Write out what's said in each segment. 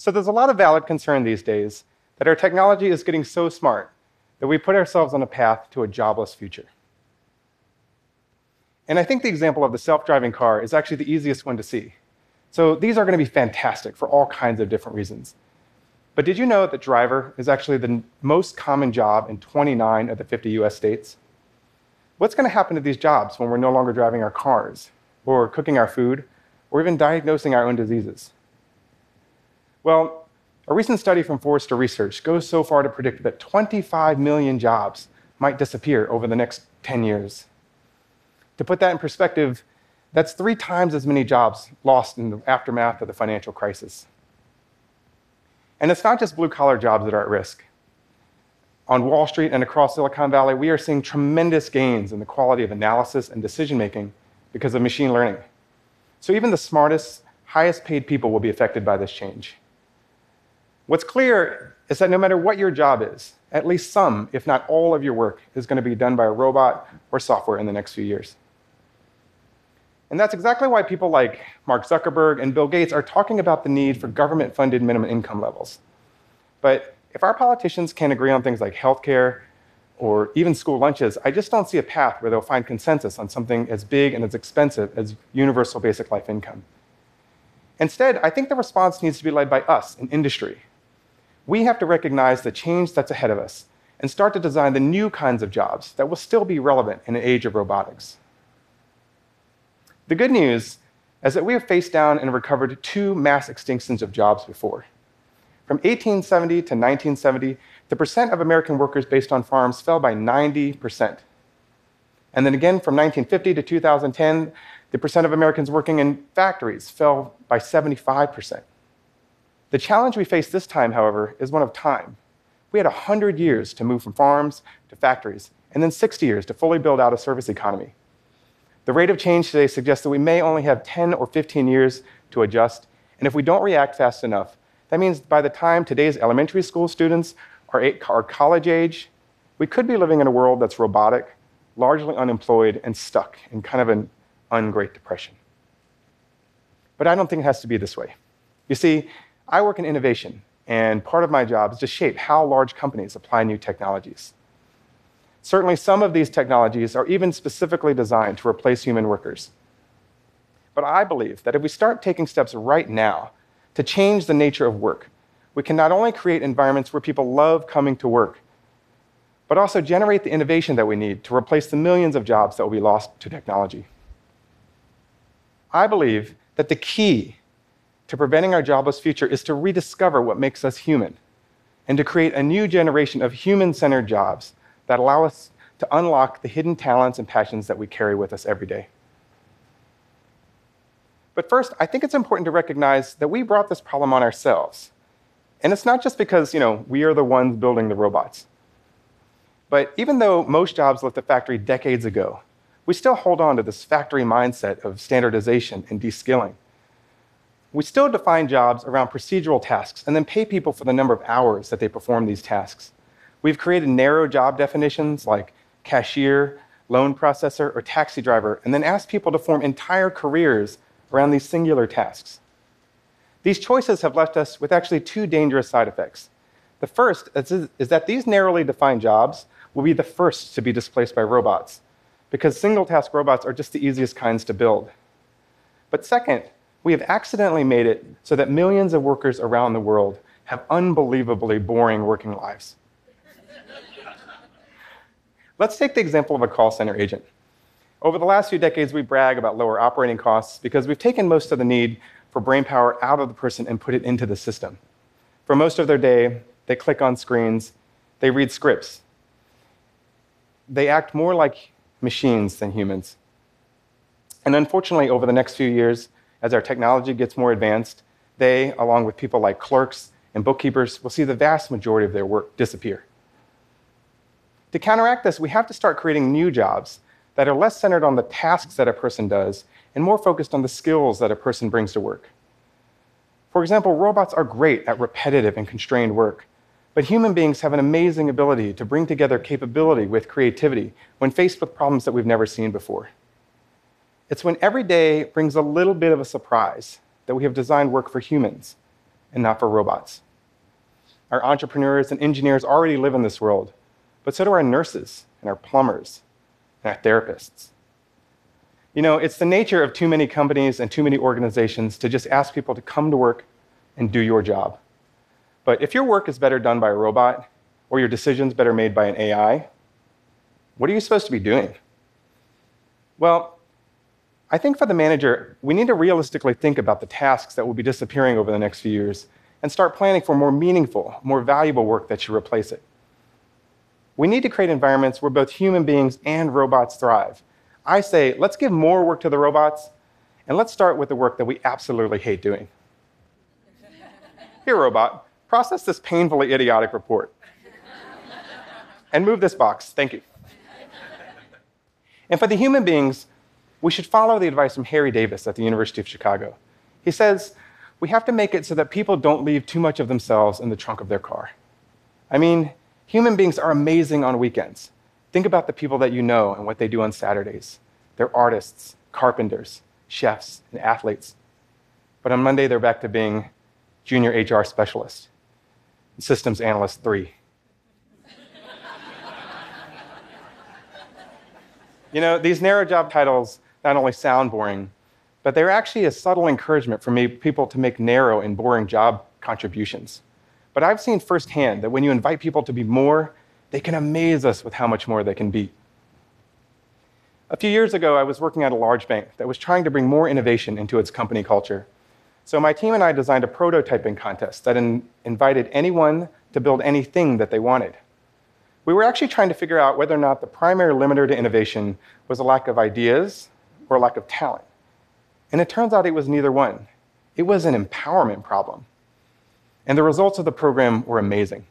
So there's a lot of valid concern these days that our technology is getting so smart that we put ourselves on a path to a jobless future. And I think the example of the self driving car is actually the easiest one to see. So these are going to be fantastic for all kinds of different reasons. But did you know that driver is actually the most common job in 29 of the 50 US states? What's going to happen to these jobs when we're no longer driving our cars, or cooking our food, or even diagnosing our own diseases? Well, a recent study from Forrester Research goes so far to predict that 25 million jobs might disappear over the next 10 years. To put that in perspective, that's three times as many jobs lost in the aftermath of the financial crisis. And it's not just blue collar jobs that are at risk. On Wall Street and across Silicon Valley, we are seeing tremendous gains in the quality of analysis and decision making because of machine learning. So even the smartest, highest paid people will be affected by this change. What's clear is that no matter what your job is, at least some, if not all, of your work is going to be done by a robot or software in the next few years. And that's exactly why people like Mark Zuckerberg and Bill Gates are talking about the need for government funded minimum income levels. But if our politicians can't agree on things like healthcare or even school lunches, I just don't see a path where they'll find consensus on something as big and as expensive as universal basic life income. Instead, I think the response needs to be led by us in industry. We have to recognize the change that's ahead of us and start to design the new kinds of jobs that will still be relevant in an age of robotics. The good news is that we have faced down and recovered two mass extinctions of jobs before. From 1870 to 1970, the percent of American workers based on farms fell by 90%. And then again, from 1950 to 2010, the percent of Americans working in factories fell by 75%. The challenge we face this time, however, is one of time. We had 100 years to move from farms to factories, and then 60 years to fully build out a service economy. The rate of change today suggests that we may only have 10 or 15 years to adjust, and if we don't react fast enough, that means by the time today's elementary school students are, are college age, we could be living in a world that's robotic, largely unemployed, and stuck in kind of an ungreat depression. But I don't think it has to be this way. You see, I work in innovation, and part of my job is to shape how large companies apply new technologies. Certainly, some of these technologies are even specifically designed to replace human workers. But I believe that if we start taking steps right now to change the nature of work, we can not only create environments where people love coming to work, but also generate the innovation that we need to replace the millions of jobs that will be lost to technology. I believe that the key to preventing our jobless future is to rediscover what makes us human and to create a new generation of human centered jobs that allow us to unlock the hidden talents and passions that we carry with us every day. But first, I think it's important to recognize that we brought this problem on ourselves. And it's not just because, you know, we are the ones building the robots. But even though most jobs left the factory decades ago, we still hold on to this factory mindset of standardization and deskilling. We still define jobs around procedural tasks and then pay people for the number of hours that they perform these tasks. We've created narrow job definitions like cashier, loan processor, or taxi driver, and then asked people to form entire careers around these singular tasks. These choices have left us with actually two dangerous side effects. The first is, that these narrowly defined jobs will be the first to be displaced by robots, because single task robots are just the easiest kinds to build. But second, we have accidentally made it so that millions of workers around the world have unbelievably boring working lives. Let's take the example of a call center agent. Over the last few decades, we brag about lower operating costs because we've taken most of the need for brain power out of the person and put it into the system. For most of their day, they click on screens, they read scripts. They act more like machines than humans. And unfortunately, over the next few years, as our technology gets more advanced, they, along with people like clerks and bookkeepers, will see the vast majority of their work disappear. To counteract this, we have to start creating new jobs that are less centered on the tasks that a person does and more focused on the skills that a person brings to work. For example, robots are great at repetitive and constrained work, but human beings have an amazing ability to bring together capability with creativity when faced with problems that we've never seen before. It's when every day brings a little bit of a surprise that we have designed work for humans, and not for robots. Our entrepreneurs and engineers already live in this world, but so do our nurses and our plumbers and our therapists. You know, it's the nature of too many companies and too many organizations to just ask people to come to work and do your job. But if your work is better done by a robot or your decisions better made by an AI, what are you supposed to be doing? Well, I think for the manager, we need to realistically think about the tasks that will be disappearing over the next few years and start planning for more meaningful, more valuable work that should replace it. We need to create environments where both human beings and robots thrive. I say, let's give more work to the robots, and let's start with the work that we absolutely hate doing. Here, robot, process this painfully idiotic report. and move this box. Thank you. and for the human beings, we should follow the advice from Harry Davis at the University of Chicago. He says, we have to make it so that people don't leave too much of themselves in the trunk of their car. I mean, human beings are amazing on weekends. Think about the people that you know and what they do on Saturdays. They're artists, carpenters, chefs, and athletes. But on Monday, they're back to being junior HR specialist, systems analyst three. you know, these narrow job titles not only sound boring, but they're actually a subtle encouragement for people to make narrow and boring job contributions. But I've seen firsthand that when you invite people to be more, they can amaze us with how much more they can be. A few years ago, I was working at a large bank that was trying to bring more innovation into its company culture. So my team and I designed a prototyping contest that in invited anyone to build anything that they wanted. We were actually trying to figure out whether or not the primary limiter to innovation was a lack of ideas or lack of talent. And it turns out it was neither one. It was an empowerment problem. And the results of the program were amazing.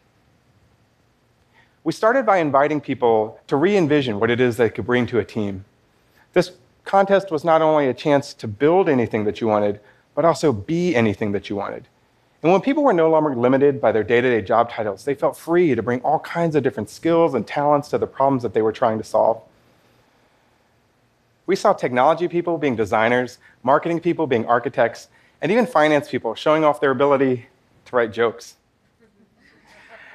We started by inviting people to re envision what it is they could bring to a team. This contest was not only a chance to build anything that you wanted, but also be anything that you wanted. And when people were no longer limited by their day to day job titles, they felt free to bring all kinds of different skills and talents to the problems that they were trying to solve. We saw technology people being designers, marketing people being architects, and even finance people showing off their ability to write jokes.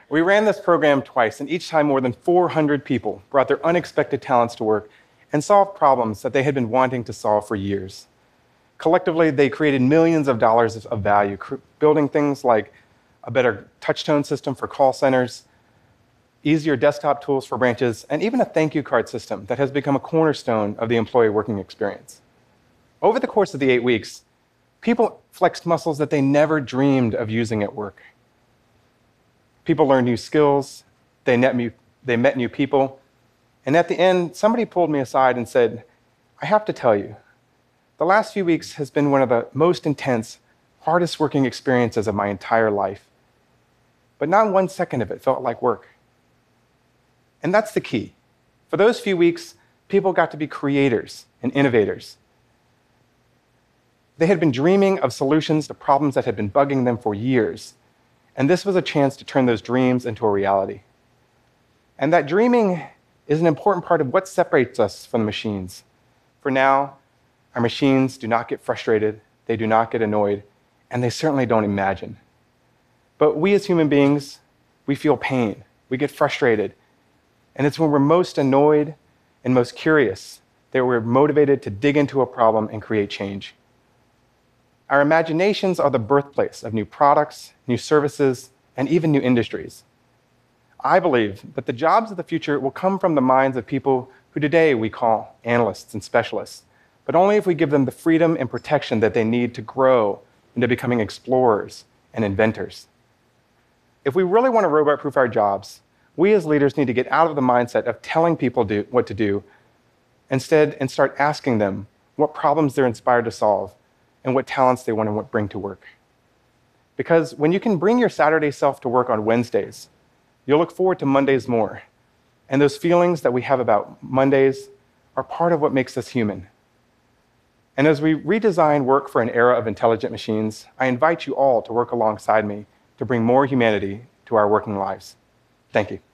We ran this program twice, and each time more than 400 people brought their unexpected talents to work and solved problems that they had been wanting to solve for years. Collectively, they created millions of dollars of value, building things like a better touchtone system for call centers, easier desktop tools for branches, and even a thank you card system that has become a cornerstone of the employee working experience. Over the course of the eight weeks, people flexed muscles that they never dreamed of using at work. People learned new skills, they they met new people, and at the end, somebody pulled me aside and said, I have to tell you, the last few weeks has been one of the most intense, hardest working experiences of my entire life. But not one second of it felt like work. And that's the key. For those few weeks, people got to be creators and innovators. They had been dreaming of solutions to problems that had been bugging them for years. And this was a chance to turn those dreams into a reality. And that dreaming is an important part of what separates us from the machines. For now, our machines do not get frustrated, they do not get annoyed, and they certainly don't imagine. But we as human beings, we feel pain, we get frustrated. And it's when we're most annoyed and most curious that we're motivated to dig into a problem and create change. Our imaginations are the birthplace of new products, new services, and even new industries. I believe that the jobs of the future will come from the minds of people who today we call analysts and specialists but only if we give them the freedom and protection that they need to grow into becoming explorers and inventors. If we really want to robot proof our jobs, we as leaders need to get out of the mindset of telling people do, what to do instead and start asking them what problems they're inspired to solve and what talents they want to bring to work. Because when you can bring your Saturday self to work on Wednesdays, you'll look forward to Mondays more. And those feelings that we have about Mondays are part of what makes us human. And as we redesign work for an era of intelligent machines, I invite you all to work alongside me to bring more humanity to our working lives. Thank you.